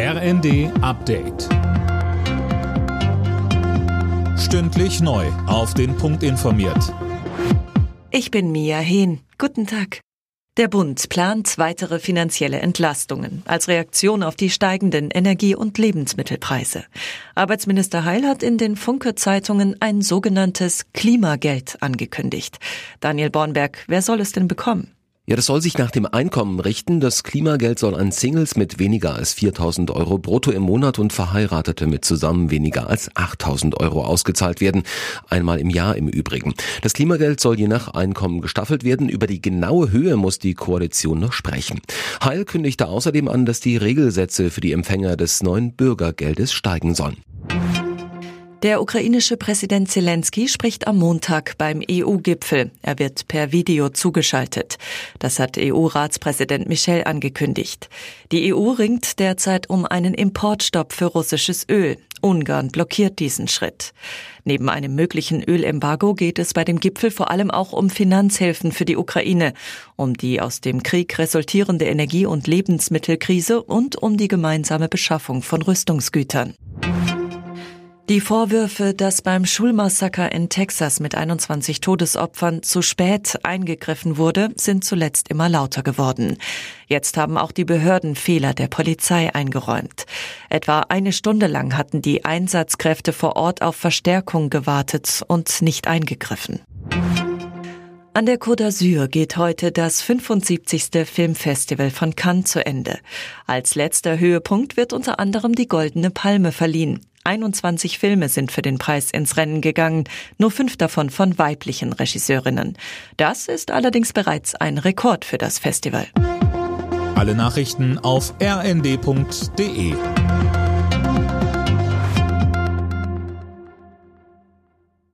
RND Update. Stündlich neu. Auf den Punkt informiert. Ich bin Mia Hehn. Guten Tag. Der Bund plant weitere finanzielle Entlastungen als Reaktion auf die steigenden Energie- und Lebensmittelpreise. Arbeitsminister Heil hat in den Funke-Zeitungen ein sogenanntes Klimageld angekündigt. Daniel Bornberg, wer soll es denn bekommen? Ja, das soll sich nach dem Einkommen richten. Das Klimageld soll an Singles mit weniger als 4000 Euro brutto im Monat und Verheiratete mit zusammen weniger als 8000 Euro ausgezahlt werden. Einmal im Jahr im Übrigen. Das Klimageld soll je nach Einkommen gestaffelt werden. Über die genaue Höhe muss die Koalition noch sprechen. Heil kündigte außerdem an, dass die Regelsätze für die Empfänger des neuen Bürgergeldes steigen sollen. Der ukrainische Präsident Zelensky spricht am Montag beim EU-Gipfel. Er wird per Video zugeschaltet. Das hat EU-Ratspräsident Michel angekündigt. Die EU ringt derzeit um einen Importstopp für russisches Öl. Ungarn blockiert diesen Schritt. Neben einem möglichen Ölembargo geht es bei dem Gipfel vor allem auch um Finanzhilfen für die Ukraine, um die aus dem Krieg resultierende Energie- und Lebensmittelkrise und um die gemeinsame Beschaffung von Rüstungsgütern. Die Vorwürfe, dass beim Schulmassaker in Texas mit 21 Todesopfern zu spät eingegriffen wurde, sind zuletzt immer lauter geworden. Jetzt haben auch die Behörden Fehler der Polizei eingeräumt. Etwa eine Stunde lang hatten die Einsatzkräfte vor Ort auf Verstärkung gewartet und nicht eingegriffen. An der Côte d'Azur geht heute das 75. Filmfestival von Cannes zu Ende. Als letzter Höhepunkt wird unter anderem die Goldene Palme verliehen. 21 Filme sind für den Preis ins Rennen gegangen, nur fünf davon von weiblichen Regisseurinnen. Das ist allerdings bereits ein Rekord für das Festival. Alle Nachrichten auf rnd.de